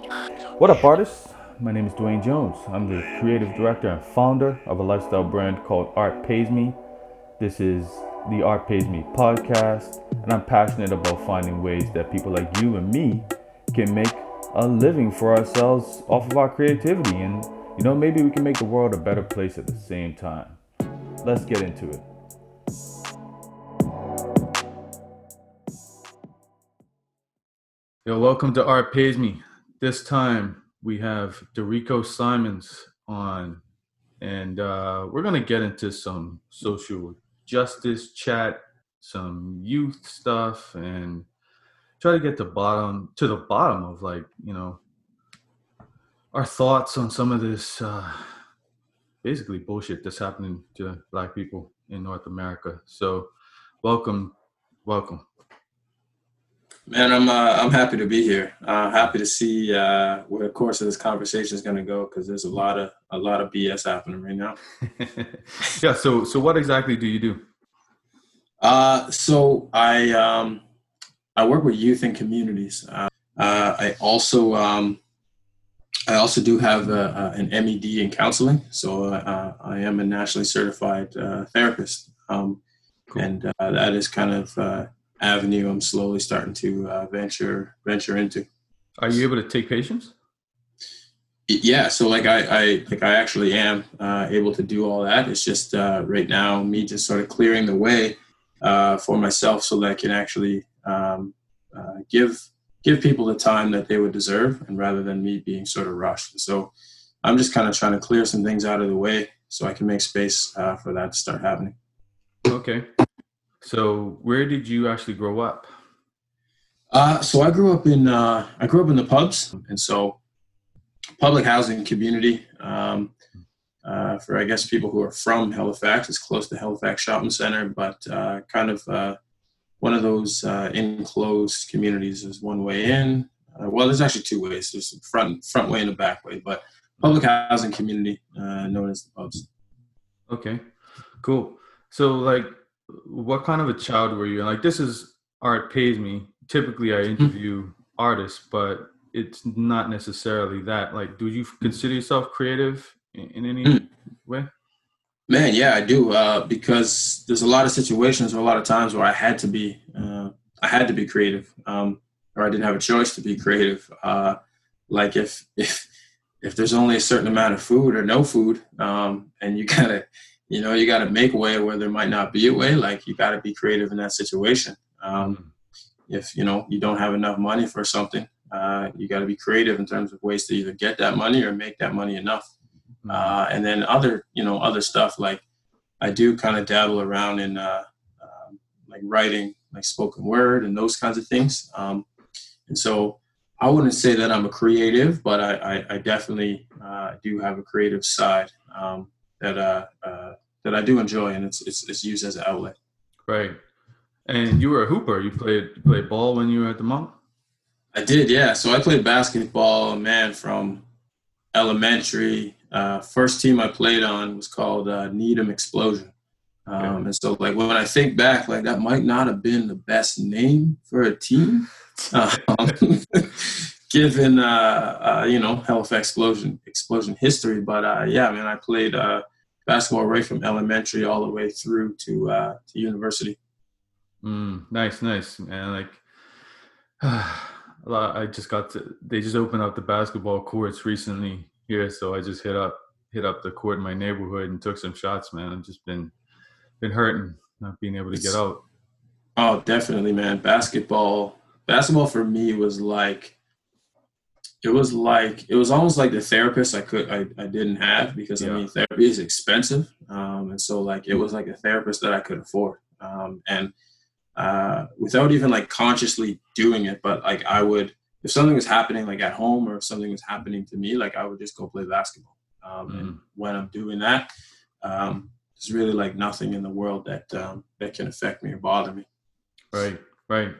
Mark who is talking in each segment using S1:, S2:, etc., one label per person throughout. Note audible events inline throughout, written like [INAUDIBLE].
S1: What up, artists? My name is Dwayne Jones. I'm the creative director and founder of a lifestyle brand called Art Pays Me. This is the Art Pays Me podcast, and I'm passionate about finding ways that people like you and me can make a living for ourselves off of our creativity. And, you know, maybe we can make the world a better place at the same time. Let's get into it. Yo, welcome to Art Pays Me. This time we have DeRico Symonds on, and uh, we're going to get into some social justice chat, some youth stuff, and try to get to bottom to the bottom of like you know our thoughts on some of this uh, basically bullshit that's happening to black people in North America. So, welcome, welcome.
S2: Man, I'm uh, I'm happy to be here. Uh, happy to see uh, where the course of this conversation is going to go because there's a lot of a lot of BS happening right now. [LAUGHS]
S1: yeah. So so what exactly do you do?
S2: Uh, so I um, I work with youth and communities. Uh, uh, I also um, I also do have a, a, an MED in counseling. So uh, I am a nationally certified uh, therapist, um, cool. and uh, that is kind of uh, avenue I'm slowly starting to uh, venture venture into.
S1: Are you able to take patients?
S2: Yeah, so like I, I like I actually am uh, able to do all that. It's just uh, right now me just sort of clearing the way uh, for myself so that I can actually um, uh, give give people the time that they would deserve, and rather than me being sort of rushed. So I'm just kind of trying to clear some things out of the way so I can make space uh, for that to start happening.
S1: Okay. So, where did you actually grow up?
S2: Uh, so I grew up in uh, I grew up in the pubs, and so public housing community um, uh, for I guess people who are from Halifax. It's close to Halifax Shopping Center, but uh, kind of uh, one of those uh, enclosed communities. There's one way in. well, there's actually two ways. There's a front front way and a back way, but public housing community known as the pubs.
S1: Okay, cool. So like what kind of a child were you? Like this is art pays me. Typically, I mm-hmm. interview mm-hmm. artists, but it's not necessarily that. Like, do you consider yourself creative in, in any mm. way?
S2: Man, yeah, I do. Uh, because there's a lot of situations or a lot of times where I had to be, uh, I had to be creative, um, or I didn't have a choice to be creative. Uh, like if [LAUGHS] if if there's only a certain amount of food or no food, um, and you [LAUGHS] gotta you know you got to make a way where there might not be a way like you got to be creative in that situation um, mm-hmm. if you know you don't have enough money for something uh, you got to be creative in terms of ways to either get that money or make that money enough mm-hmm. uh, and then other you know other stuff like i do kind of dabble around in uh, um, like writing like spoken word and those kinds of things um, and so i wouldn't say that i'm a creative but i, I, I definitely uh, do have a creative side um, that uh, uh, that I do enjoy, and it's, it's it's used as an outlet.
S1: Right. And you were a hooper. You played you played ball when you were at the Mount.
S2: I did, yeah. So I played basketball, man, from elementary. Uh, first team I played on was called uh, Needham Explosion. Um, and so, like, when I think back, like, that might not have been the best name for a team. [LAUGHS] Um, [LAUGHS] given uh, uh, you know Halifax explosion explosion history. But uh, yeah, man, I played uh, basketball right from elementary all the way through to uh, to university.
S1: Mm, nice, nice, man. Like [SIGHS] I just got to. They just opened up the basketball courts recently here, so I just hit up hit up the court in my neighborhood and took some shots. Man, I've just been been hurting not being able to get out.
S2: Oh, definitely, man. Basketball, basketball for me was like it was like it was almost like the therapist I could I, I didn't have because yeah. I mean therapy is expensive um, and so like it was like a therapist that I could afford um, and uh, without even like consciously doing it but like I would if something was happening like at home or if something was happening to me like I would just go play basketball um, mm. and when I'm doing that um, there's really like nothing in the world that um, that can affect me or bother me
S1: right right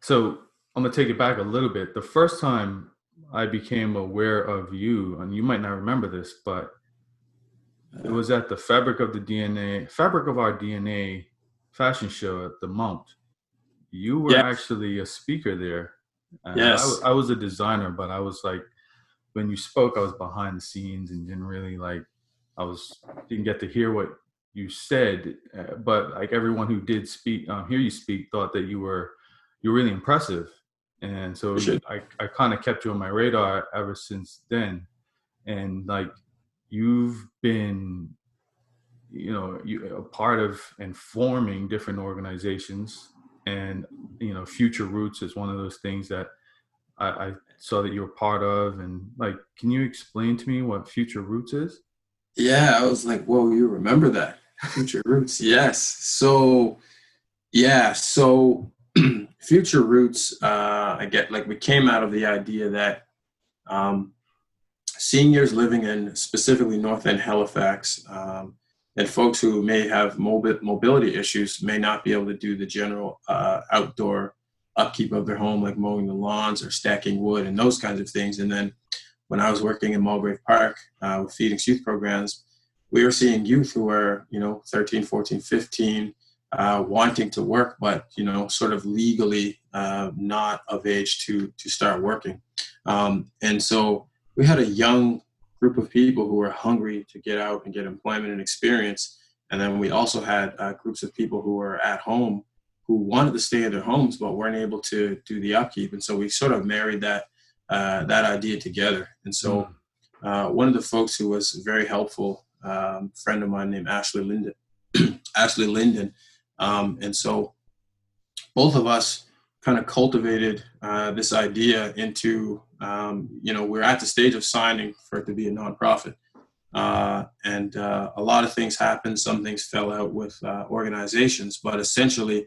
S1: so I'm gonna take it back a little bit the first time I became aware of you, and you might not remember this, but it was at the Fabric of the DNA, Fabric of Our DNA fashion show at the Mount. You were actually a speaker there,
S2: yes,
S1: I, I was a designer, but I was like, when you spoke, I was behind the scenes and didn't really like, I was didn't get to hear what you said. Uh, but like everyone who did speak, um, hear you speak, thought that you were you're really impressive, and so I I kind of kept you on my radar ever since then, and like you've been you know you a part of and forming different organizations. And you know future roots is one of those things that I, I, saw that you were part of. And like can you explain to me what future roots is?
S2: Yeah i was like whoa you remember that? Future roots. Yes. So yeah so future roots uh i get like we came out of the idea that um seniors living in specifically north end halifax um, and folks who may have mobility issues may not be able to do the general uh, outdoor upkeep of their home, like mowing the lawns or stacking wood and those kinds of things. And then when I was working in Mulgrave Park uh, with Phoenix Youth Programs, we were seeing youth who were, you know, 13, 14, 15, uh, wanting to work, but, you know, sort of legally uh, not of age to, to start working. Um, and so we had a young group of people who were hungry to get out and get employment and experience. And then we also had uh, groups of people who were at home who wanted to stay in their homes but weren't able to do the upkeep. And so we sort of married that uh, that idea together. And so hmm. uh, one of the folks who was very helpful, um, friend of mine named Ashley Linden, [CLEARS THROAT] Ashley Linden. Um, and so both of us kind of cultivated uh, this idea into um, you know, we're at the stage of signing for it to be a nonprofit. Uh, and uh, a lot of things happened. Some things fell out with uh, organizations, but essentially,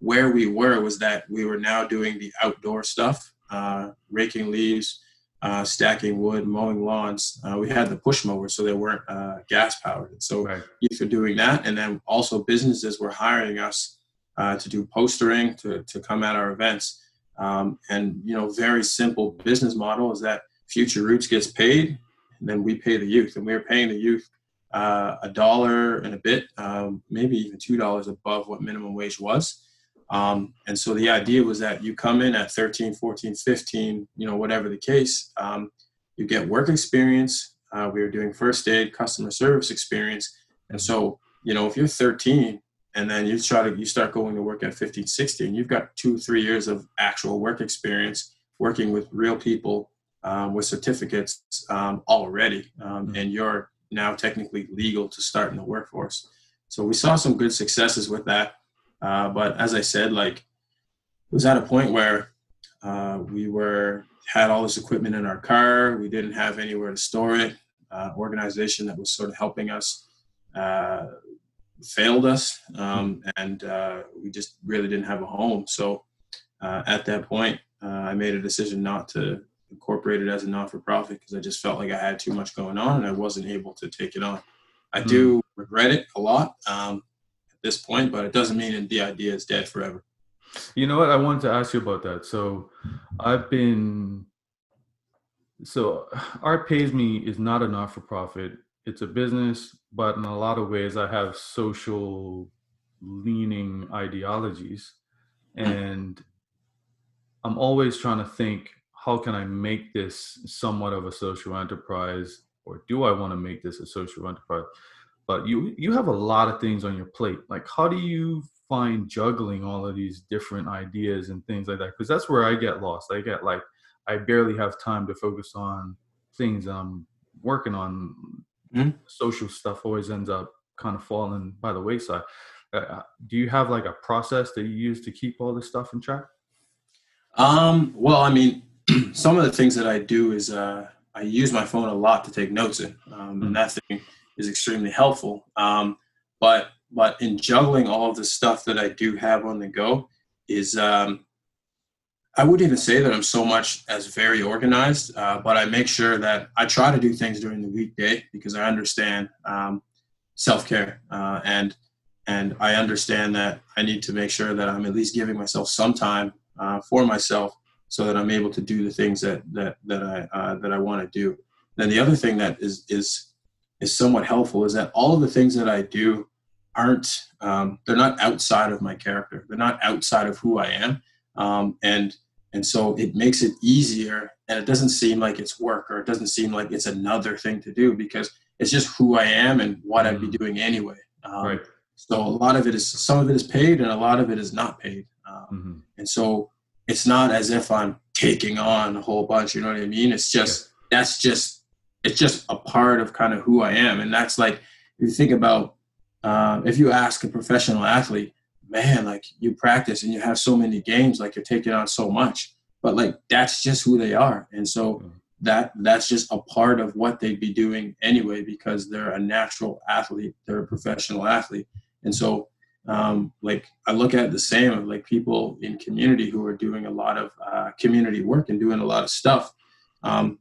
S2: where we were was that we were now doing the outdoor stuff, uh, raking leaves, uh, stacking wood, mowing lawns. Uh, we had the push mowers, so they weren't gas powered. So right. youth were doing that, and then also businesses were hiring us to do postering to to come at our events. Um, and you know, very simple business model is that Future Roots gets paid, and then we pay the youth, and we are paying the youth uh, a dollar and a bit, um, maybe even two dollars above what minimum wage was. Um, and so the idea was that you come in at 13, 14, 15, you know, whatever the case, um, you get work experience. Uh, we were doing first aid, customer service experience. And so, you know, if you're 13 and then you try to you start going to work at 15 16 you've got two three years of actual work experience working with real people um, with certificates um, already um, mm-hmm. and you're now technically legal to start in the workforce so we saw some good successes with that uh, but as i said like it was at a point where uh, we were had all this equipment in our car we didn't have anywhere to store it uh, organization that was sort of helping us uh, failed us, um, and uh, we just really didn't have a home. So uh, at that point, uh, I made a decision not to incorporate it as a non-for-profit because I just felt like I had too much going on and I wasn't able to take it on. I mm. do regret it a lot um, this point, but it doesn't mean the idea is dead forever.
S1: You know what? I wanted to ask you about that. So I've been so Art Pays Me is not a not-for-profit it's a business, but in a lot of ways, I have social leaning ideologies. Hmm. And I'm always trying to think how can I make this somewhat of a social enterprise, or do I want to make this a social enterprise? But you you have a lot of things on your plate. Like, how do you find juggling all of these different ideas and things like that? Because that's where I get lost. I get like I barely have time to focus on things I'm working on mm-hmm. social stuff always ends up kind of falling by the wayside. Uh, uh, do you have like a process that you use to keep all this stuff in track?
S2: Um, well, I mean, [CLEARS THROAT] some of the things that I do is uh, I use my phone a lot to take notes in, um, mm-hmm. and that thing is extremely helpful. Um, but but in juggling all of the stuff that I do have on the go is um, I wouldn't even say that I'm so much as very organized, uh, but I make sure that I try to do things during the weekday because I understand um, self care uh, and and I understand that I need to make sure that I'm at least giving myself some time uh, for myself so that I'm able to do the things that that that I uh, that I want to do. Then the other thing that is is is somewhat helpful is that all of the things that I do aren't um, they're not outside of my character. They're not outside of who I am. Um, and and so it makes it easier and it doesn't seem like it's work or it doesn't seem like it's another thing to do because it's just who I am and what. I'd be mm-hmm. doing anyway. Um, right. So a lot of it is some of it is paid and a lot of it is not paid. Um, mm-hmm. And so it's not as if I'm taking on a whole bunch. You know what I mean? It's just yeah. that's just it's just a part of kind of who I am, and that's like if you think about um, if you ask a professional athlete, man, like you practice and you have so many games, like you're taking on so much, but like that's just who they are, and so. Mm-hmm. that that's just a part of what they'd be doing anyway because they're a natural athlete they're a professional athlete. And so um, like i look at the same of like people in community who are doing a lot of uh, community work and doing a lot of stuff. Um,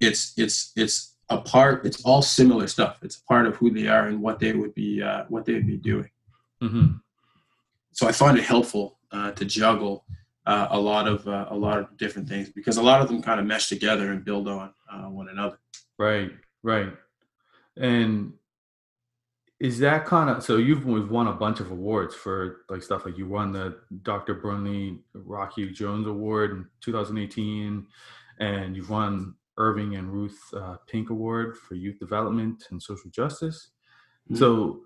S2: it's it's it's a part it's all similar stuff it's a part of who they are and what they would be uh, what they would be doing mm-hmm. so i find it helpful uh, to juggle uh, a lot of uh, a lot of different things because a lot of them kind of mesh together and build on uh, one another.
S1: Right, right. And is that kind of so you've won a bunch of awards for like stuff like you won the Dr. Burnley Rocky Jones Award in 2018, and you've won Irving and Ruth uh, Pink Award for Youth Development and Social Justice. Mm-hmm. So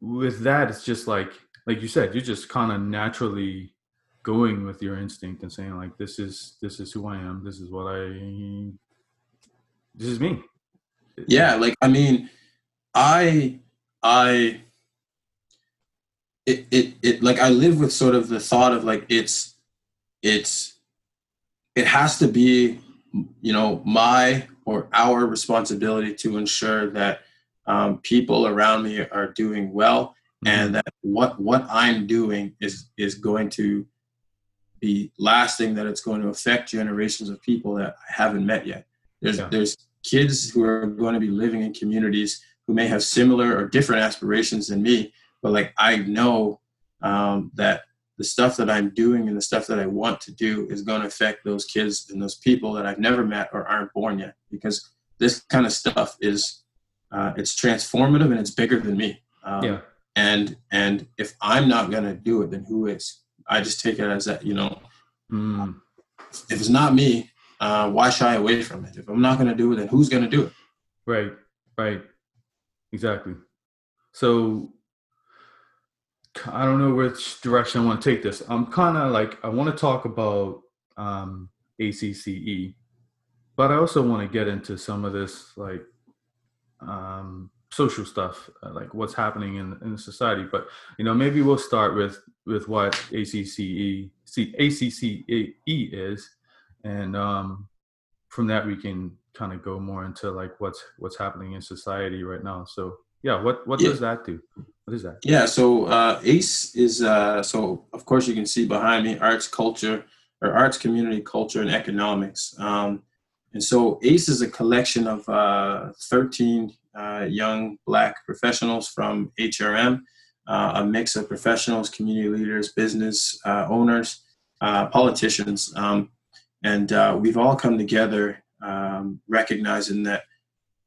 S1: with that, it's just like like you said, you're just kind of naturally going with your instinct and saying like this is this is who I am this is what I this is me
S2: yeah like I mean I I it it, it like I live with sort of the thought of like it's it's it has to be you know my or our responsibility to ensure that um, people around me are doing well mm-hmm. and that what what I'm doing is is going to be lasting, that it's going to affect generations of people that I haven't met yet. There's yeah. there's kids who are going to be living in communities who may have similar or different aspirations than me, but like I know um, that the stuff that I'm doing and the stuff that I want to do is going to affect those kids and those people that I've never met or aren't born yet. Because this kind of stuff is uh, it's transformative and it's bigger than me. Um, yeah. And and if I'm not going to do it, then who is? I just take it as that, you know, mm. if it's not me, uh, why shy away from it? If I'm not going to do it, then who's going to do it?
S1: Right, right, exactly. So I don't know which direction I want to take this. I'm kind of like I want to talk about um, ACCE, but I also want to get into some of this like um, social stuff, uh, like what's happening in in society. But you know, maybe we'll start with with what ACCE ACCE is, and um, from that we can kind of go more into like what's what's happening in society right now. So yeah, what what yeah. does that do? What is that?
S2: Yeah, so uh, ACE is uh, so of course you can see behind me arts, culture, or arts, community, culture, and economics. Um, and so ACE is a collection of uh, 13 uh, young Black professionals from HRM, uh, a mix of professionals, community leaders, business uh, owners, uh, politicians. Um, and uh, we've all come together um, recognizing that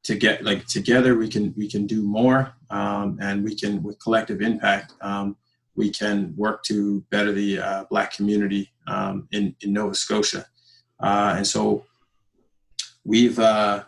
S2: to get like together we can we can do more um, and we can with collective impact um, we can work to better the black community um, in, in Nova Scotia. and so we've uh,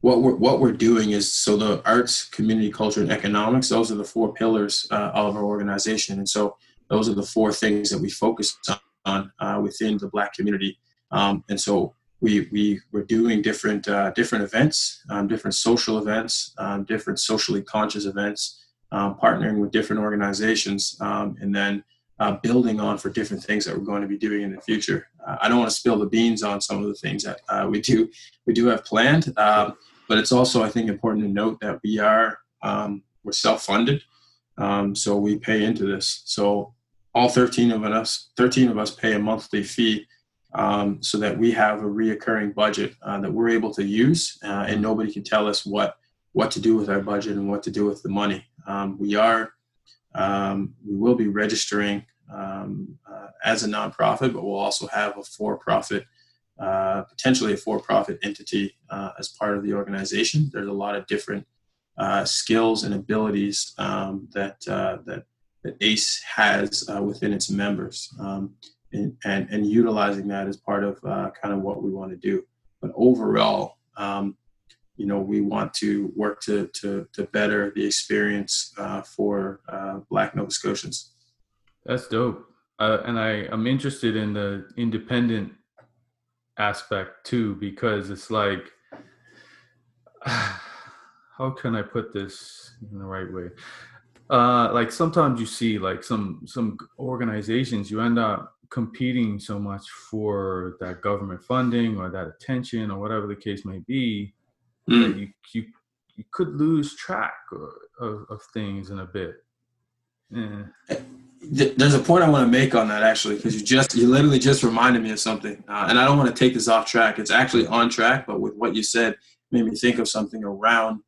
S2: what we're what we're doing is so the arts, community, culture, and economics. Those are the four pillars uh, of our organization, and so those are the four things that we focus on uh, within the Black community. Um, and so we we we're doing different uh, different events, um, different social events, um, different socially conscious events, um, partnering with different organizations, um, and then uh, building on for different things that we're going to be doing in the future. Uh, I don't want to spill the beans on some of the things that uh, we do we do have planned, um, but it's also I think important to note that we are um, we're self funded, um, so we pay into this. So all 13 of us 13 of us pay a monthly fee. Um, so that we have a reoccurring budget uh, that we're able to use, uh, and nobody can tell us what what to do with our budget and what to do with the money. Um, we are um, we will be registering um, uh, as a nonprofit, but we'll also have a for-profit, uh, potentially a for-profit entity uh, as part of the organization. There's a lot of different uh, skills and abilities um, that, uh, that that ACE has uh, within its members. And, and, and utilizing that as part of uh, kind of what we want to do. But overall, um, you know, we want to work to, to, to better the experience uh, for uh, Black Nova Scotians.
S1: That's dope. Uh, and I, I'm interested in the independent aspect too, because it's like, [SIGHS] how can I put this in the right way? Uh, like sometimes you see like some some organizations you end up competing so much for that government funding or that attention or whatever the case may be mm. that you, you you could lose track of, of things in a bit.
S2: Yeah. There's a point I want to make on that actually, because you just you literally just reminded me of something, uh, and I don't want to take this off track. It's actually on track, but with what you said, made me think of something around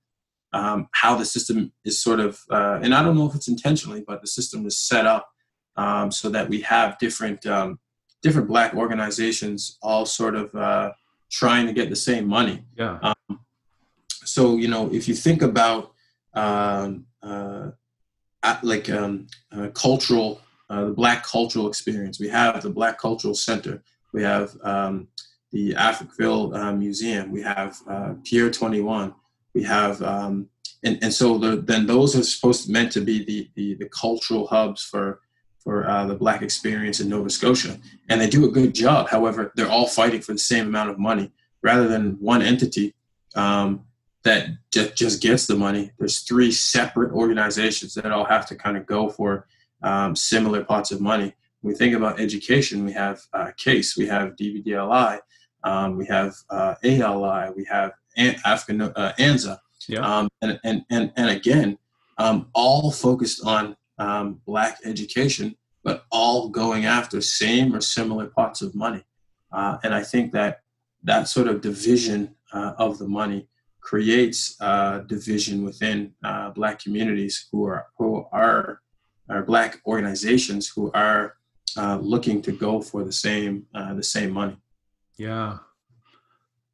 S2: um, how the system is sort of, uh, and I don't know if it's intentionally, but the system is set up um, so that we have different um, different Black organizations all sort of uh, trying to get the same money.
S1: Yeah.
S2: Um, so you know, if you think about um, uh, like um, uh, cultural, uh, the Black cultural experience, we have the Black Cultural Center, we have um, the Africville uh, Museum, we have uh, Pier 21, we have, um, and, and so the, then those are supposed to meant to be the, the, the cultural hubs for for uh, the black experience in Nova Scotia, and they do a good job. However, they're all fighting for the same amount of money rather than one entity. Um, that just, just gets the money. There's three separate organizations that all have to kind of go for um, similar pots of money. When we think about education, we have uh, CASE, we have DBDLI, um, we have uh, ALI, we have An- African uh, ANZA,
S1: yeah.
S2: um, and, and, and, and again, um, all focused on um, black education, but all going after same or similar pots of money. Uh, and I think that that sort of division uh, of the money creates uh, division within uh, black communities who are who are are black organizations who are uh, looking to go for the same uh, the same money.
S1: Yeah,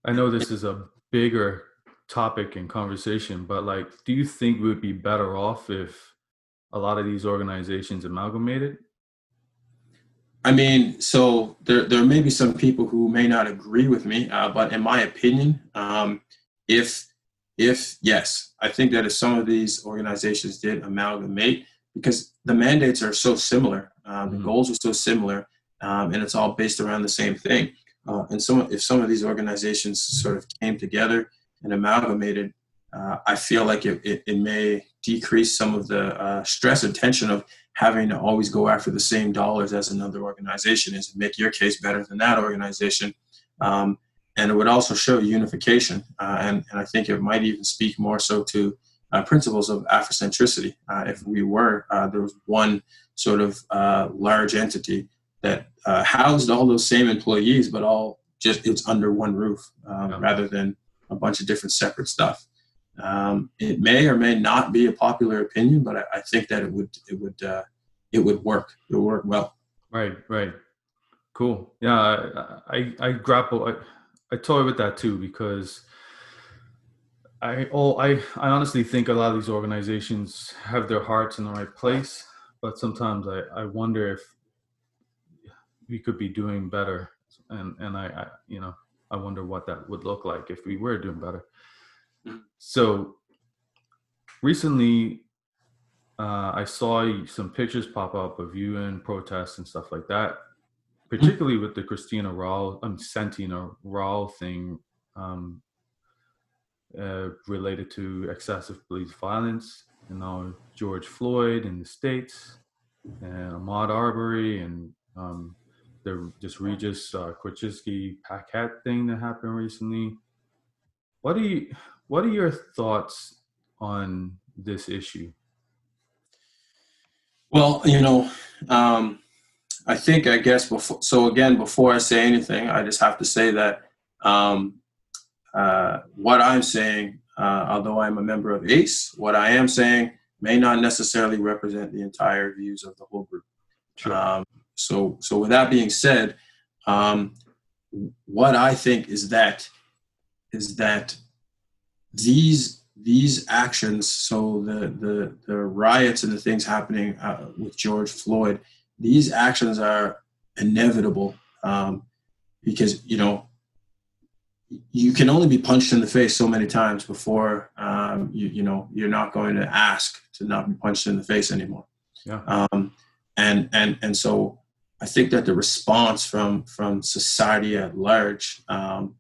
S1: I know this is a bigger topic and conversation, but like, do you think we would be better off if a lot of these organizations amalgamated?
S2: I mean, so there there may be some people who may not agree with me, uh, but in my opinion, um, if if yes, I think that if some of these organizations did amalgamate, because the mandates are so similar, mm-hmm. the goals are so similar, um, and it's all based around the same thing. Uh, and some if some of these organizations sort of came together and amalgamated, uh, I feel like it, it, it, may decrease some of the uh, stress and tension of having to always go after the same dollars as another organization is and make your case better than that organization. Um, and it would also show unification. Uh, and, and I think it might even speak more so to uh, principles of Afrocentricity. Uh, if we were, uh, there was one sort of large entity that housed all those same employees, but all just it's under one roof um, yeah. rather than a bunch of different separate stuff. Um, it may or may not be a popular opinion, but I, I think that it would it would uh, it would work. It would work well.
S1: Right, right, cool. Yeah, I I, I grapple. I, I toy with that too because I oh I I honestly think a lot of these organizations have their hearts in the right place, but sometimes I I wonder if we could be doing better, and and I, I you know I wonder what that would look like if we were doing better. So recently, uh, I saw some pictures pop up of you in protests and stuff like that, particularly with the Christina Rao, um, Santina Rao thing um, uh, related to excessive police violence, and now George Floyd in the states, and Ahmaud Arbery, and um, the just Regis uh, Korchinski Paquet thing that happened recently. What do you what are your thoughts on this issue?
S2: Well, you know, um, I think I guess before. So again, before I say anything, I just have to say that um, uh, what I'm saying, uh, although I'm a member of ACE, what I am saying may not necessarily represent the entire views of the whole group. Sure. Um, so, so with that being said, um, what I think is that is that these these actions, so the the, the riots and the things happening uh, with George Floyd, these actions are inevitable um, because you know you can only be punched in the face so many times before um, you you know you're not going to ask to not be punched in the face anymore.
S1: Yeah.
S2: Um, and and and so I think that the response from from society at large um,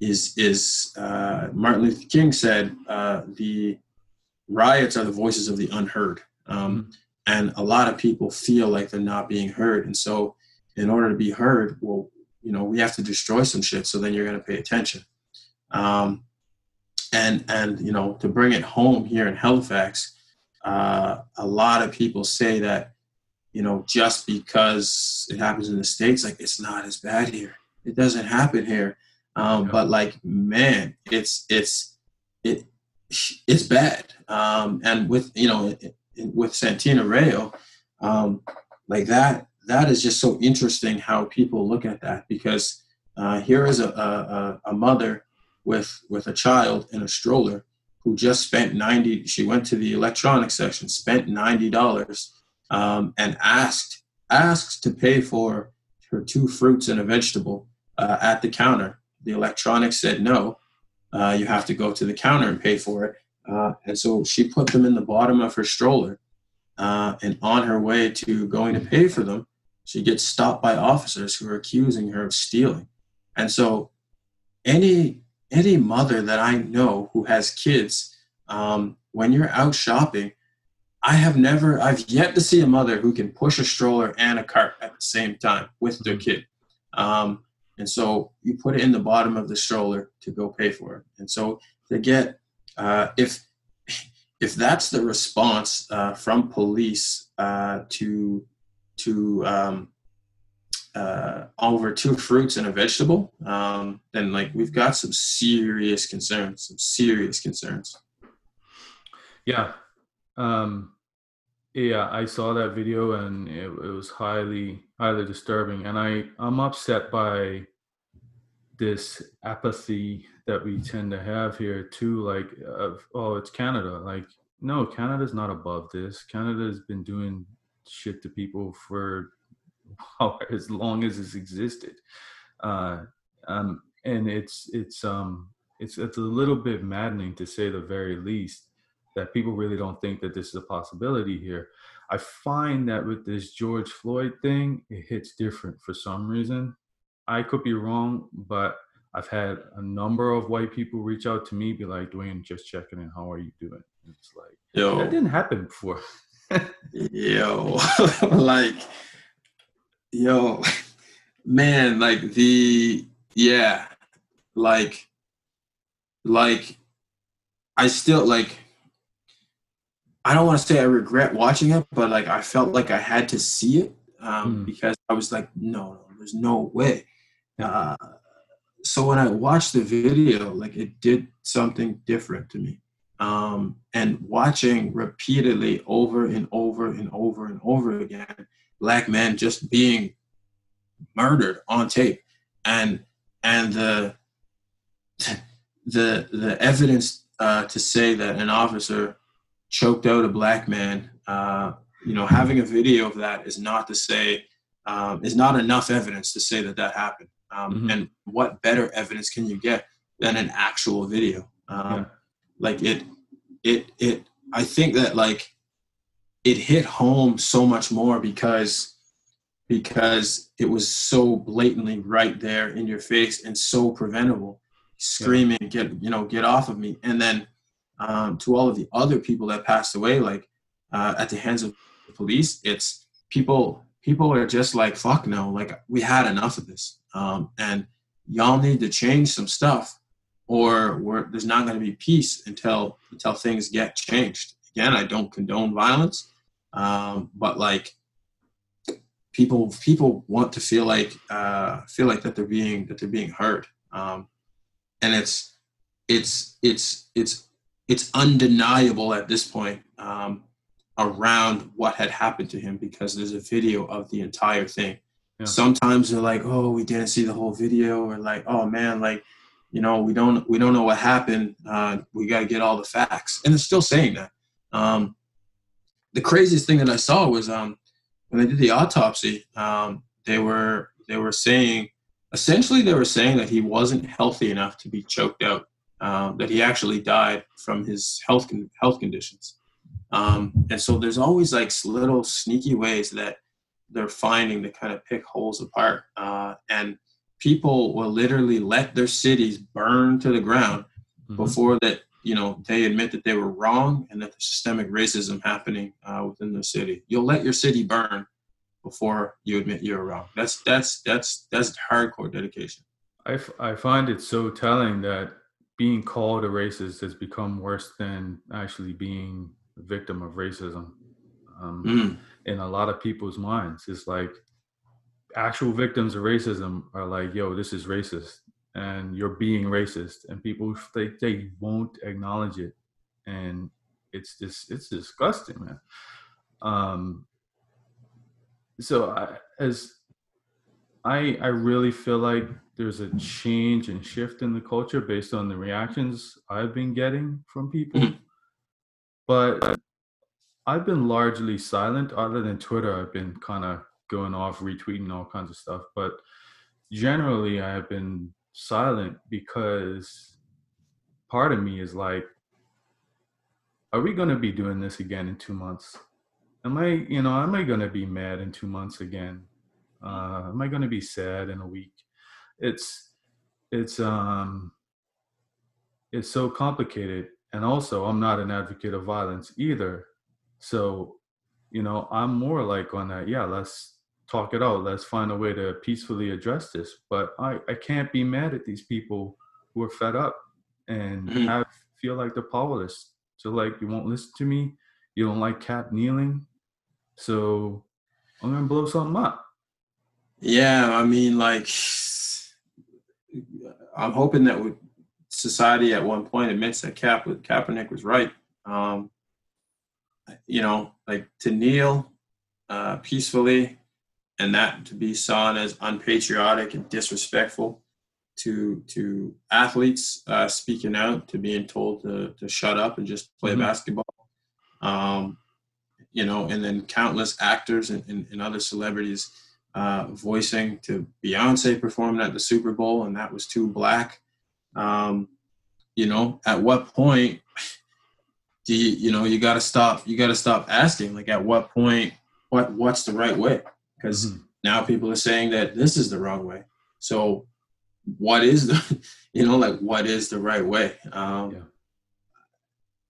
S2: is is uh, Martin Luther King said uh, the riots are the voices of the unheard, um, mm-hmm. and a lot of people feel like they're not being heard, and so in order to be heard, well, you know, we have to destroy some shit, so then you're going to pay attention. Um, and and you know, to bring it home here in Halifax, uh, a lot of people say that you know just because it happens in the states, like it's not as bad here. It doesn't happen here. Um, yeah. But like, man, it's it's it it's bad. Um, and with you know with Santina Rao, um, like that that is just so interesting how people look at that because uh, here is a, a, a mother with with a child in a stroller who just spent 90 she went to the electronics section spent $90 um, and asked asked to pay for her two fruits and a vegetable uh, at the counter the electronics said no uh, you have to go to the counter and pay for it. Uh, and so she put them in the bottom of her stroller uh, and on her way to going to pay for them she gets stopped by officers who are accusing her of stealing. And so any any mother that i know who has kids um, when you're out shopping i have never i've yet to see a mother who can push a stroller and a cart at the same time with their kid. Um, and so you put it in the bottom of the stroller to go pay for it. And so to get, uh, if if that's the response uh, from police uh, to to um, uh, over two fruits and a vegetable, um, then like we've got some serious concerns, some serious concerns.
S1: Yeah, um, yeah, I saw that video and it, it was highly highly disturbing, and I I'm upset by this apathy that we tend to have here too. Like, of, oh, it's Canada. Like, no, Canada's not above this. Canada has been doing shit to people for [LAUGHS] as long as it's existed, uh, um, and it's it's um it's it's a little bit maddening to say the very least that people really don't think that this is a possibility here. I find that with this George Floyd thing, it hits different for some reason. I could be wrong, but I've had a number of white people reach out to me, be like, Dwayne, just checking in. How are you doing? And it's like, yo, that didn't happen before.
S2: yo, [LAUGHS] like, yo, man, like the, yeah, like, like, I still like I don't want to say I regret watching it, but like I felt like I had to see it um, mm. because I was like, no, no, there's no way. Uh, so when I watched the video, like it did something different to me. Um, and watching repeatedly over and over and over and over again, black men just being murdered on tape, and and the [LAUGHS] the the evidence uh, to say that an officer choked out a black man. Uh, you know, having a video of that is not to say um, is not enough evidence to say that that happened. Um, mm-hmm. And what better evidence can you get than an actual video? Um, yeah. Like it, it, it. I think that like it hit home so much more because because it was so blatantly right there in your face and so preventable screaming yeah. get you know get off of me and then um, to all of the other people that passed away, like uh, at the hands of the police, it's people. People are just like, fuck no, like we had enough of this, um, and y'all need to change some stuff, or there's not going to be peace until until things get changed. Again, I don't condone violence, um, but like people people want to feel like uh, feel like that they're being that they're being heard, um, and it's it's it's it's it's undeniable at this point um, around what had happened to him because there's a video of the entire thing. Yeah. Sometimes they're like, "Oh, we didn't see the whole video," or like, "Oh man, like, you know, we don't we don't know what happened. Uh, we got to get all the facts," and they're still saying that. Um, the craziest thing that I saw was um, when they did the autopsy. Um, they were they were saying essentially they were saying that he wasn't healthy enough to be choked out, um, that he actually died from his health con- health conditions. Um, and so there's always like little sneaky ways that they're finding to kind of pick holes apart. Uh, and people will literally let their cities burn to the ground mm-hmm. before that you know they admit that they were wrong and that there's systemic racism happening uh, within the city. You'll let your city burn before you admit you're wrong. That's that's that's that's hardcore dedication.
S1: I, f- I find it so telling that being called a racist has become worse than actually being a victim of racism. Um, mm. In a lot of people's minds, it's like actual victims of racism are like, "Yo, this is racist," and you're being racist, and people they they won't acknowledge it, and it's just it's disgusting, man. Um, so I, as I I really feel like there's a change and shift in the culture based on the reactions I've been getting from people. Mm-hmm. But I've been largely silent other than Twitter. I've been kind of going off retweeting all kinds of stuff, but generally I have been silent because part of me is like are we going to be doing this again in 2 months? am I, you know, am I going to be mad in two months again? Uh, am I going to be sad in a week? It's, it's, um, it's so complicated. And also, I'm not an advocate of violence either. So, you know, I'm more like on that. Yeah, let's talk it out. Let's find a way to peacefully address this. But I, I can't be mad at these people who are fed up and mm-hmm. have feel like they're powerless. So like you won't listen to me. You don't like Kap kneeling. So I'm gonna blow something up.
S2: Yeah, I mean, like, I'm hoping that with society at one point admits that Kap Kaepernick was right. Um, you know, like to kneel uh, peacefully and that to be seen as unpatriotic and disrespectful to to athletes uh, speaking out, to being told to, to shut up and just play mm-hmm. basketball. Um, you know, and then countless actors and, and, and other celebrities uh, voicing to Beyonce performing at the Super Bowl, and that was too black. Um, you know, at what point do you, you know, you got to stop, you got to stop asking, like, at what point, what, what's the right way? Because mm-hmm. now people are saying that this is the wrong way. So, what is the, [LAUGHS] you know, like, what is the right way? Um, yeah.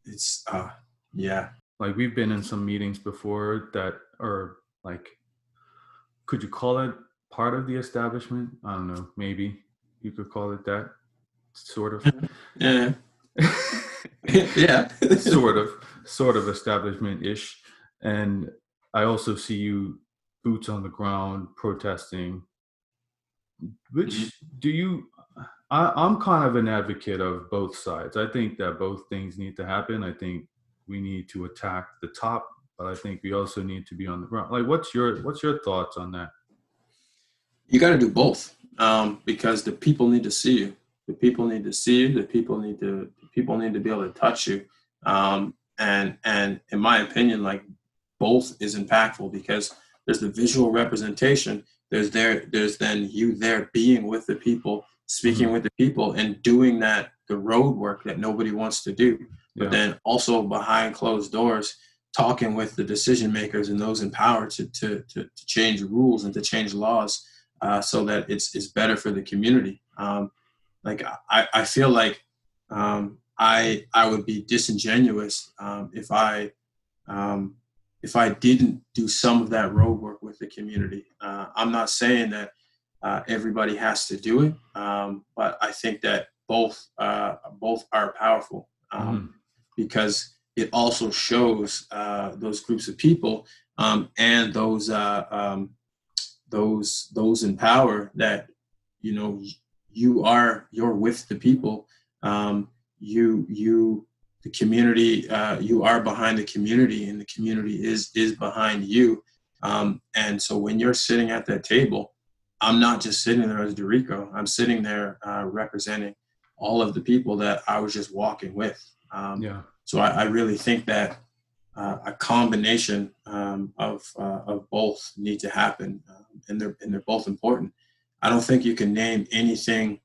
S2: It's, uh, yeah,
S1: like we've been in some meetings before that are like could you call it part of the establishment? I don't know maybe you could call it that sort of.
S2: Yeah. [LAUGHS] Yeah.
S1: Sort of sort of establishment ish and i also see you boots on the ground protesting. Which mm-hmm. do you I, i'm kind of an advocate of both sides. I think that both things need to happen. I think we need to attack the top, but I think we also need to be on the ground. Like, what's your what's your thoughts on that?
S2: You got to do both um, because the people need to see you. The people need to see you. The people need to the people need to be able to touch you. Um, and and in my opinion, like both is impactful because there's the visual representation. There's there there's then you there being with the people, speaking mm-hmm. with the people, and doing that the road work that nobody wants to do but yeah. then also behind closed doors talking with the decision makers and those in power to, to, to, to change rules and to change laws uh, so that it's, it's better for the community. Um, like I, I feel like um, I, I would be disingenuous um, if I um, if I didn't do some of that road work with the community. Uh, I'm not saying that uh, everybody has to do it, um, but I think that both uh, both are powerful. Mm because it also shows uh, those groups of people um, and those uh, um, those those in power that you know you are you're with the people um, you you the community uh, you are behind the community and the community is is behind you um, and so when you're sitting at that table i'm not just sitting there as DeRico. i'm sitting there uh, representing all of the people that i was just walking with um, yeah. So I, I, really think that uh, a combination um, of uh, of both need to happen, um, and they're and they're both important. I don't think you can name anything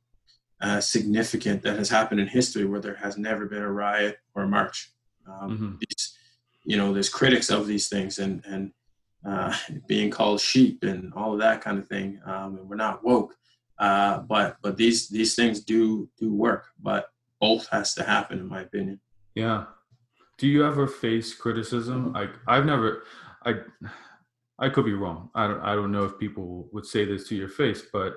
S2: uh, significant that has happened in history where there has never been a riot or a march. Um, mm-hmm. these, you know, there's critics of these things and and uh, [LAUGHS] being called sheep and all of that kind of thing. Um, and we're not woke, uh, but but these these things do do work. But both has to happen, in my opinion.
S1: Yeah, do you ever face criticism? Like I've never, I, I could be wrong. I don't, I don't know if people would say this to your face, but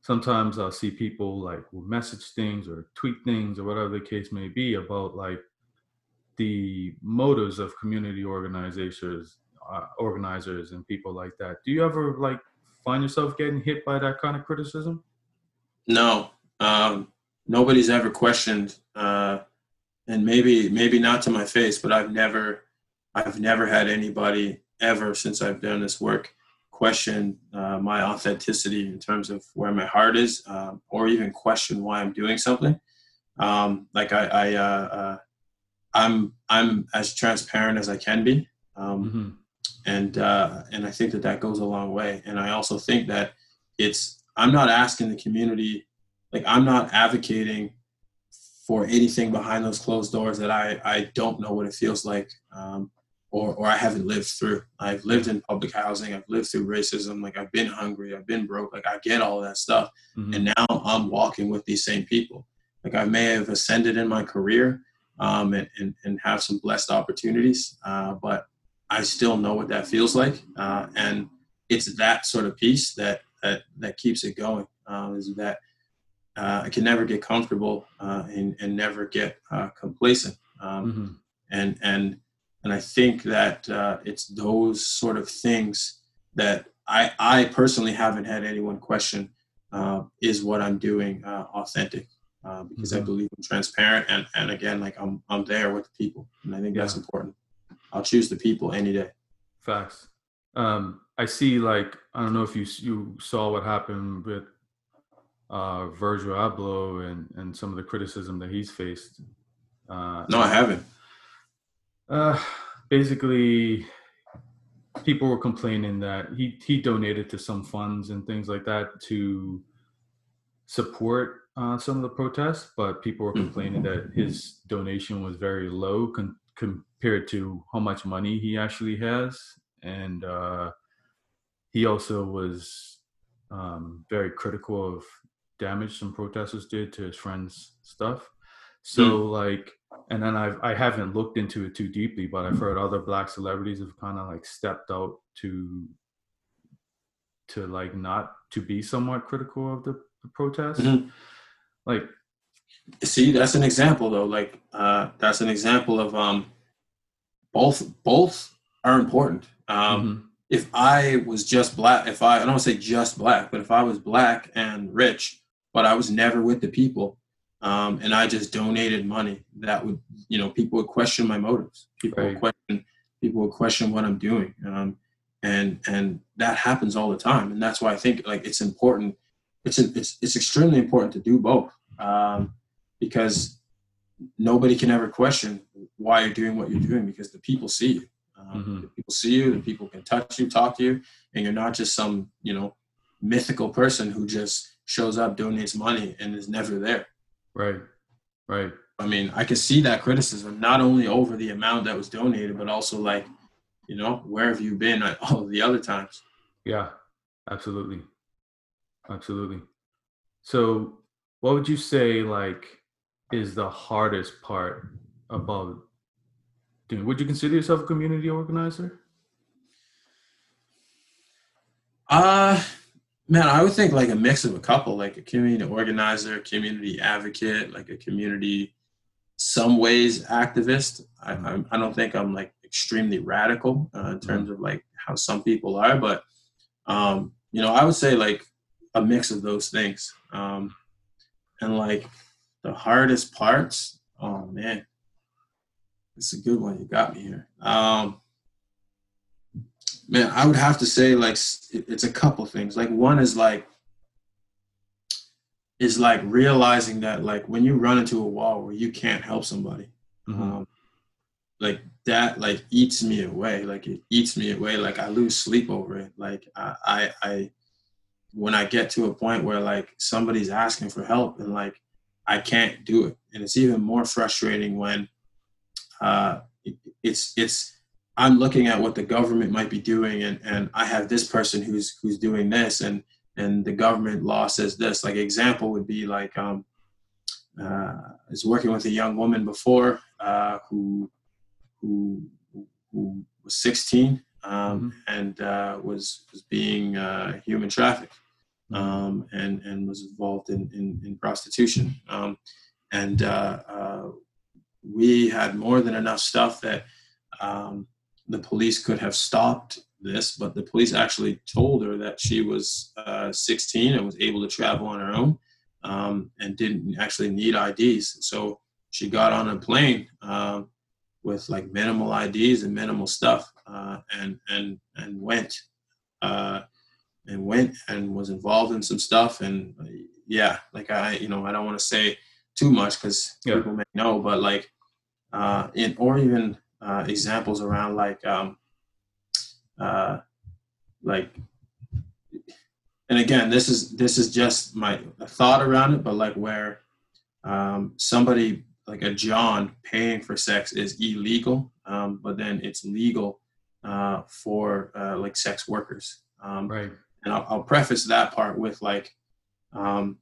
S1: sometimes I'll see people like will message things or tweet things or whatever the case may be about like the motives of community organizers, uh, organizers and people like that. Do you ever like find yourself getting hit by that kind of criticism?
S2: No, um, nobody's ever questioned. Uh, and maybe maybe not to my face, but I've never I've never had anybody ever since I've done this work question uh, my authenticity in terms of where my heart is, um, or even question why I'm doing something. Um, like I, I uh, uh, I'm I'm as transparent as I can be, um, mm-hmm. and uh, and I think that that goes a long way. And I also think that it's I'm not asking the community, like I'm not advocating for anything behind those closed doors that I, I don't know what it feels like um, or, or I haven't lived through. I've lived in public housing. I've lived through racism. Like I've been hungry. I've been broke. Like I get all that stuff. Mm-hmm. And now I'm walking with these same people. Like I may have ascended in my career um, and, and, and have some blessed opportunities, uh, but I still know what that feels like. Uh, and it's that sort of piece that, that, that keeps it going uh, is that – uh, I can never get comfortable uh, and, and never get uh, complacent. Um, mm-hmm. And and and I think that uh, it's those sort of things that I I personally haven't had anyone question uh, is what I'm doing uh, authentic because mm-hmm. I believe I'm transparent and and again like I'm I'm there with the people and I think yeah. that's important. I'll choose the people any day.
S1: Facts. Um, I see like I don't know if you you saw what happened with uh, Virgil Abloh and and some of the criticism that he's faced.
S2: Uh, no, I haven't.
S1: Uh, basically, people were complaining that he he donated to some funds and things like that to support uh, some of the protests, but people were complaining that his donation was very low con- compared to how much money he actually has, and uh, he also was um, very critical of damage some protesters did to his friend's stuff. So mm. like, and then I've I haven't looked into it too deeply, but I've heard other black celebrities have kind of like stepped out to to like not to be somewhat critical of the, the protest. Mm-hmm. Like,
S2: see, that's an example though. Like, uh, that's an example of um, both both are important. Um, mm-hmm if I was just black, if I, I don't want to say just black, but if I was black and rich, but I was never with the people. Um, and I just donated money. That would, you know, people would question my motives. People right. would question, people would question what I'm doing. Um, and and that happens all the time. And that's why I think like it's important. It's it's it's extremely important to do both um, because nobody can ever question why you're doing what you're doing because the people see you. Um, mm-hmm. people see you, the people can touch you, talk to you, and you're not just some you know mythical person who just shows up, donates money, and is never there.
S1: Right. Right.
S2: I mean, I can see that criticism not only over the amount that was donated, but also like, you know, where have you been at [LAUGHS] all the other times?
S1: Yeah, absolutely. Absolutely. So, what would you say like is the hardest part about doing? Would you consider yourself a community organizer?
S2: Uh Man, I would think like a mix of a couple, like a community organizer, community advocate, like a community, some ways activist. I, I, I don't think I'm like extremely radical uh, in terms of like how some people are, but um, you know, I would say like a mix of those things. Um, and like the hardest parts, oh man, it's a good one. You got me here. Um, man, I would have to say like it's a couple things. Like one is like is like realizing that like when you run into a wall where you can't help somebody, mm-hmm. um, like that like eats me away. Like it eats me away. Like I lose sleep over it. Like I, I, I when I get to a point where like somebody's asking for help and like I can't do it, and it's even more frustrating when uh, it, it's it's I'm looking at what the government might be doing, and and I have this person who's who's doing this, and and the government law says this. Like example would be like um, uh, I was working with a young woman before uh, who who who was 16 um, mm-hmm. and uh, was was being uh, human trafficked mm-hmm. um, and and was involved in in, in prostitution um, and uh, uh, we had more than enough stuff that um, the police could have stopped this, but the police actually told her that she was uh, 16 and was able to travel on her own um, and didn't actually need IDs. So she got on a plane uh, with like minimal IDs and minimal stuff, uh, and and and went uh, and went and was involved in some stuff. And yeah, like I, you know, I don't want to say too much because yeah. people may know, but like uh, in or even uh, examples around like um, uh, like and again this is this is just my thought around it but like where um, somebody like a john paying for sex is illegal um, but then it's legal uh, for uh, like sex workers. Um,
S1: right.
S2: and I'll, I'll, preface that part with like um,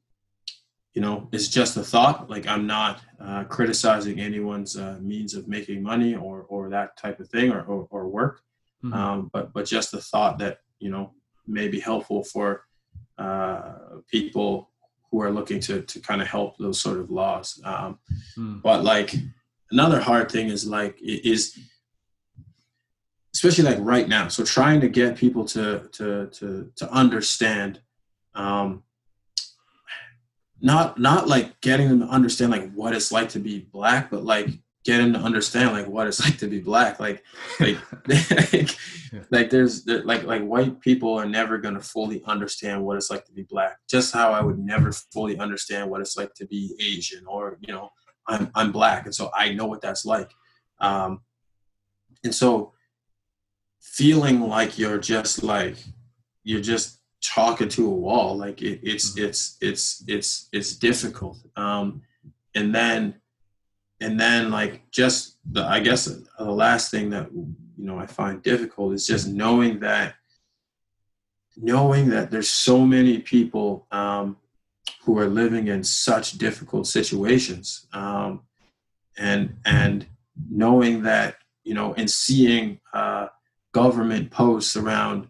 S2: you know it's just a thought like i'm not uh, criticizing anyone's uh, means of making money or or that type of thing or or, or work mm-hmm. um, but but just the thought that you know may be helpful for uh, people who are looking to to kind of help those sort of laws um, mm. but like another hard thing is like is especially like right now so trying to get people to to to to understand um, not not like getting them to understand like what it's like to be black, but like getting to understand like what it's like to be black. Like like [LAUGHS] like, like there's there, like like white people are never gonna fully understand what it's like to be black. Just how I would never fully understand what it's like to be Asian or you know I'm I'm black and so I know what that's like. Um, and so feeling like you're just like you're just talking to a wall like it, it's mm-hmm. it's it's it's it's difficult um and then and then like just the i guess the last thing that you know i find difficult is just knowing that knowing that there's so many people um who are living in such difficult situations um and and knowing that you know and seeing uh government posts around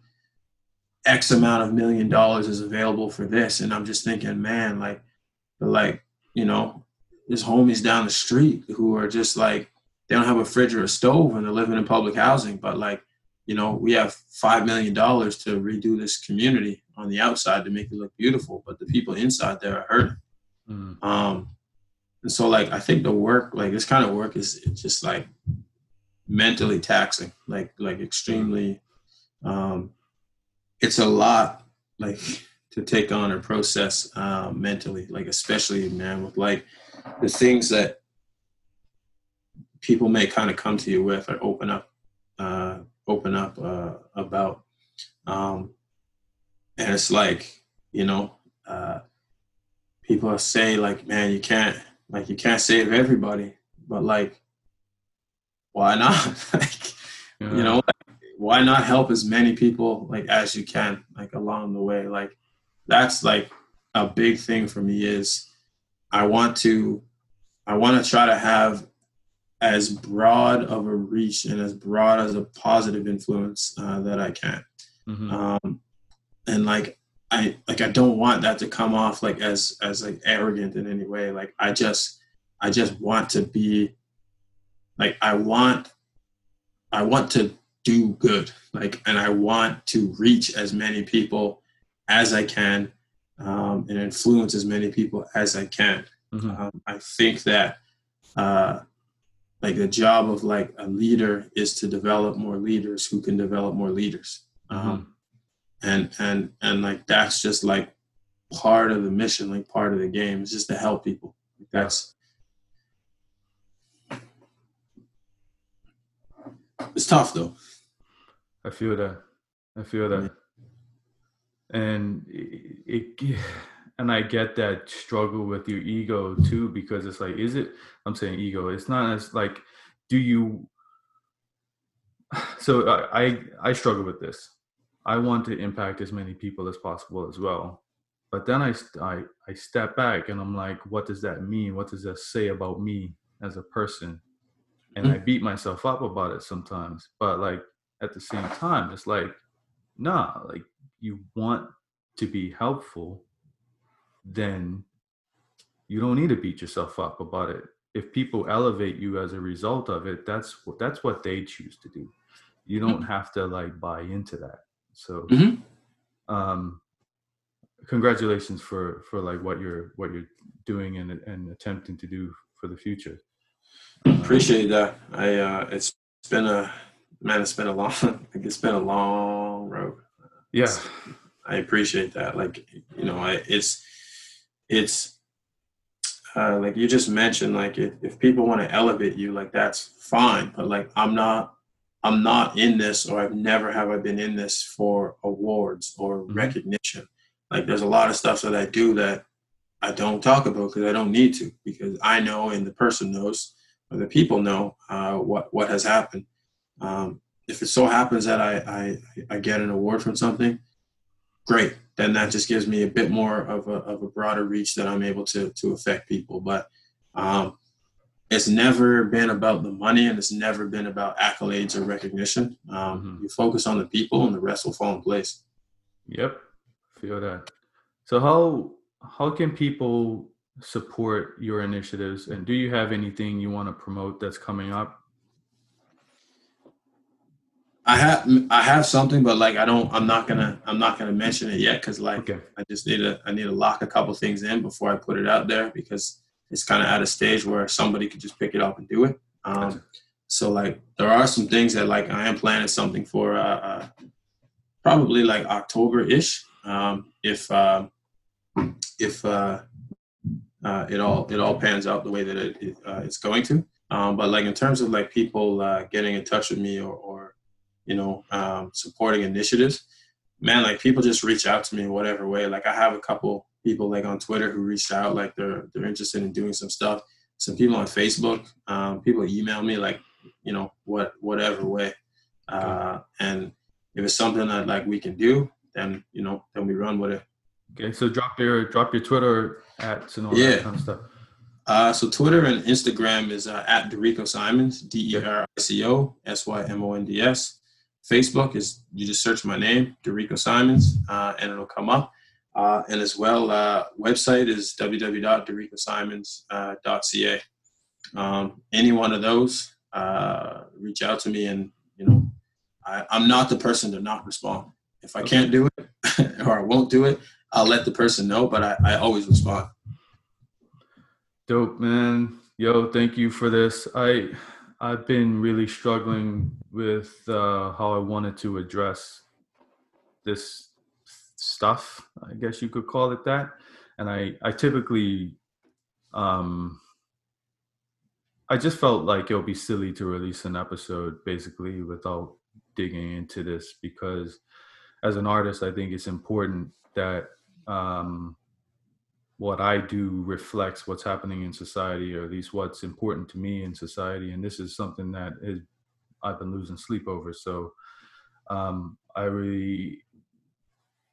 S2: X amount of million dollars is available for this. And I'm just thinking, man, like, like, you know, there's homies down the street who are just like, they don't have a fridge or a stove and they're living in public housing, but like, you know, we have $5 million to redo this community on the outside to make it look beautiful, but the people inside there are hurting. Mm. Um, and so like, I think the work, like this kind of work is just like mentally taxing, like, like extremely, um, it's a lot like to take on or process uh, mentally, like especially man with like the things that people may kind of come to you with or open up, uh, open up uh, about, um, and it's like you know, uh, people say like, man, you can't like you can't save everybody, but like, why not? [LAUGHS] like, yeah. you know, why not help as many people like as you can like along the way? Like that's like a big thing for me is i want to i want to try to have as broad of a reach and as broad as a positive influence uh, that i can. Mm-hmm. um, and like i like i don't want that to come off like as as like arrogant in any way. Like i just i just want to be like i want i want to do good like and i want to reach as many people as i can um, and influence as many people as i can mm-hmm. um, i think that uh, like the job of like a leader is to develop more leaders who can develop more leaders mm-hmm. um, and and and like that's just like part of the mission like part of the game is just to help people that's it's tough though.
S1: I feel that. I feel that. And it, it and I get that struggle with your ego too because it's like is it I'm saying ego it's not as like do you [SIGHS] so I I struggle with this I want to impact as many people as possible as well but then I I I step back and I'm like what does that mean what does that say about me as a person and mm-hmm. I beat myself up about it sometimes but like at the same time it's like nah like you want to be helpful then you don't need to beat yourself up about it. If people elevate you as a result of it that's what that's what they choose to do. You don't mm-hmm. have to like buy into that. So mm-hmm. um congratulations for for like what you're what you're doing and and attempting to do for the future.
S2: Appreciate that. I uh it's been a man it's been a long [LAUGHS] it's been a long road.
S1: Yeah.
S2: I appreciate that. Like you know I, it's it's uh, like you just mentioned like if, if people want to elevate you like that's fine but like i'm not i'm not in this or i've never have i been in this for awards or mm-hmm. recognition. Like there's a lot of stuff that i do that i don't talk about because i don't need to because i know and the person knows or the people know uh, what what has happened um, if it so happens that I, I i get an award from something great. Then that just gives me a bit more of a, of a broader reach that I'm able to to affect people. But um, it's never been about the money, and it's never been about accolades or recognition. Um, mm-hmm. You focus on the people, and the rest will fall in place.
S1: Yep, feel that. So how how can people support your initiatives, and do you have anything you want to promote that's coming up?
S2: I have I have something, but like I don't. I'm not gonna I'm not gonna mention it yet because like okay. I just need to I need to lock a couple things in before I put it out there because it's kind of at a stage where somebody could just pick it up and do it. Um, so like there are some things that like I am planning something for uh, uh, probably like October ish um, if uh, if uh, uh, it all it all pans out the way that it, it uh, it's going to. Um, but like in terms of like people uh, getting in touch with me or, or you know, um, supporting initiatives, man, like people just reach out to me in whatever way. Like I have a couple people like on Twitter who reached out, like they're they're interested in doing some stuff. Some people on Facebook, um, people email me like, you know, what whatever way. Uh, and if it's something that like we can do, then you know, then we run with it.
S1: Okay, so drop your drop your Twitter at and all yeah. that kind of stuff.
S2: Uh, so Twitter and Instagram is uh, at DeRico Symonds, D E R I C O S Y M O N D S. Facebook is you just search my name, DeRico Symonds, uh, and it'll come up. Uh, and as well, uh, website is www.dericosymonds.ca. Um, any one of those, uh, reach out to me, and you know, I, am not the person to not respond. If I can't do it [LAUGHS] or I won't do it, I'll let the person know. But I, I always respond.
S1: Dope, man. Yo, thank you for this. I I've been really struggling with uh, how I wanted to address this stuff. I guess you could call it that. And I, I typically, um, I just felt like it would be silly to release an episode basically without digging into this because as an artist, I think it's important that um, what I do reflects what's happening in society, or at least what's important to me in society. And this is something that is, I've been losing sleep over. So um, I really,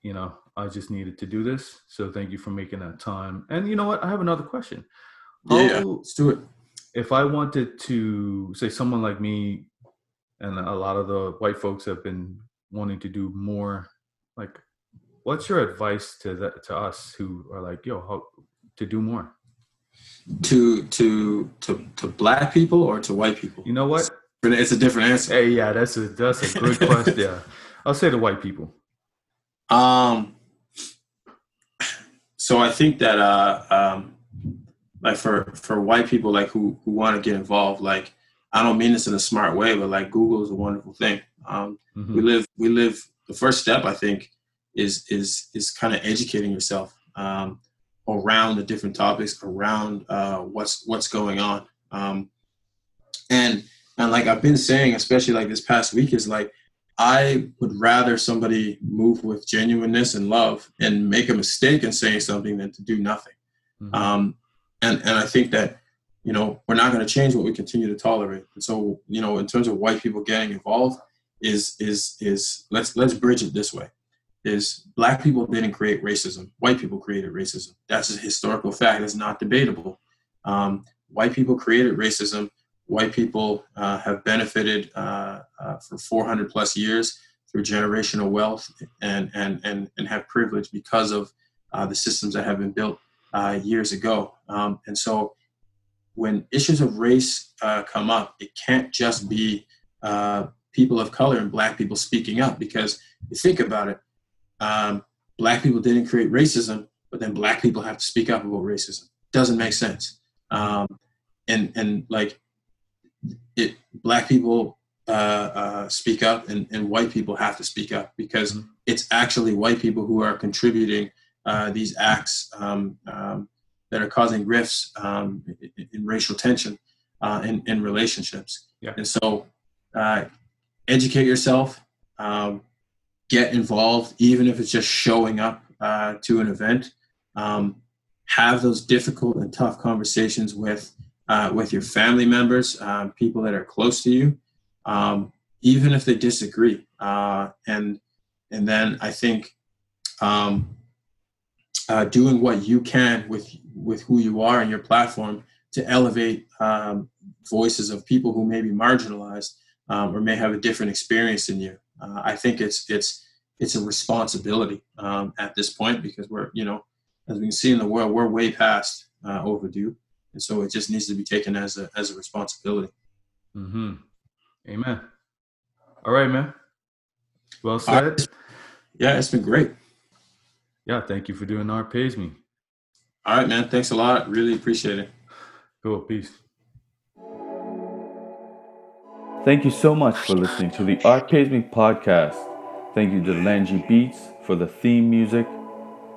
S1: you know, I just needed to do this. So thank you for making that time. And you know what? I have another question.
S2: How, yeah, let's do it.
S1: If I wanted to say someone like me, and a lot of the white folks have been wanting to do more like what's your advice to the, to us who are like, yo, how, to do more?
S2: To to to to black people or to white people?
S1: You know what?
S2: It's a different answer.
S1: Hey, yeah, that's a that's a good question. Yeah, I'll say the white people.
S2: Um. So I think that uh um like for for white people like who who want to get involved like I don't mean this in a smart way but like Google is a wonderful thing. Um, mm-hmm. We live we live the first step I think is is is kind of educating yourself um, around the different topics, around uh, what's what's going on. Um, and and like I've been saying, especially like this past week, is like I would rather somebody move with genuineness and love and make a mistake in saying something than to do nothing. Mm-hmm. Um, and and I think that you know we're not going to change what we continue to tolerate. And so you know, in terms of white people getting involved, is is is let's let's bridge it this way: is black people didn't create racism, white people created racism. That's a historical fact. It's not debatable. Um, white people created racism white people uh, have benefited uh, uh, for 400 plus years through generational wealth and, and, and, and have privilege because of uh, the systems that have been built uh, years ago. Um, and so when issues of race uh, come up, it can't just be people of color and black people speaking up because you think about it, um, black people didn't create racism, but then black people have to speak up about racism. Doesn't make sense. Um, and, and like it black people uh, uh, speak up and, and white people have to speak up because mm-hmm. it's actually white people who are contributing uh, these acts um, um, that are causing rifts um, in, in, racial tension uh, in, in relationships. Yeah. And so uh, educate yourself, um, get involved, even if it's just showing up uh, to an event. Um, have those difficult and tough conversations with uh, with your family members, um, people that are close to you, um, even if they disagree. Uh, and and then I think um, uh, doing what you can with with who you are and your platform to elevate um, voices of people who may be marginalized um, or may have a different experience than you. Uh, I think it's it's it's a responsibility um, at this point because we're you know as we can see in the world we're way past uh, overdue and so it just needs to be taken as a as a responsibility.
S3: Mm-hmm. Amen. All right, man. Well said. Right.
S2: Yeah, it's been great.
S3: Yeah, thank you for doing Art Pays Me.
S2: All right, man. Thanks a lot. Really appreciate it.
S3: Cool. Peace.
S1: Thank you so much for listening to the Art Pays Me podcast. Thank you to Langy Beats for the theme music.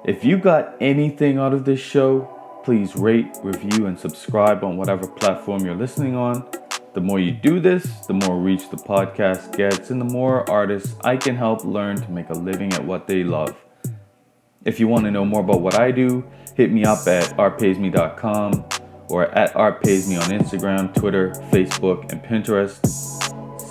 S1: If you got anything out of this show, Please rate, review, and subscribe on whatever platform you're listening on. The more you do this, the more reach the podcast gets, and the more artists I can help learn to make a living at what they love. If you want to know more about what I do, hit me up at artpaysme.com or at artpaysme on Instagram, Twitter, Facebook, and Pinterest.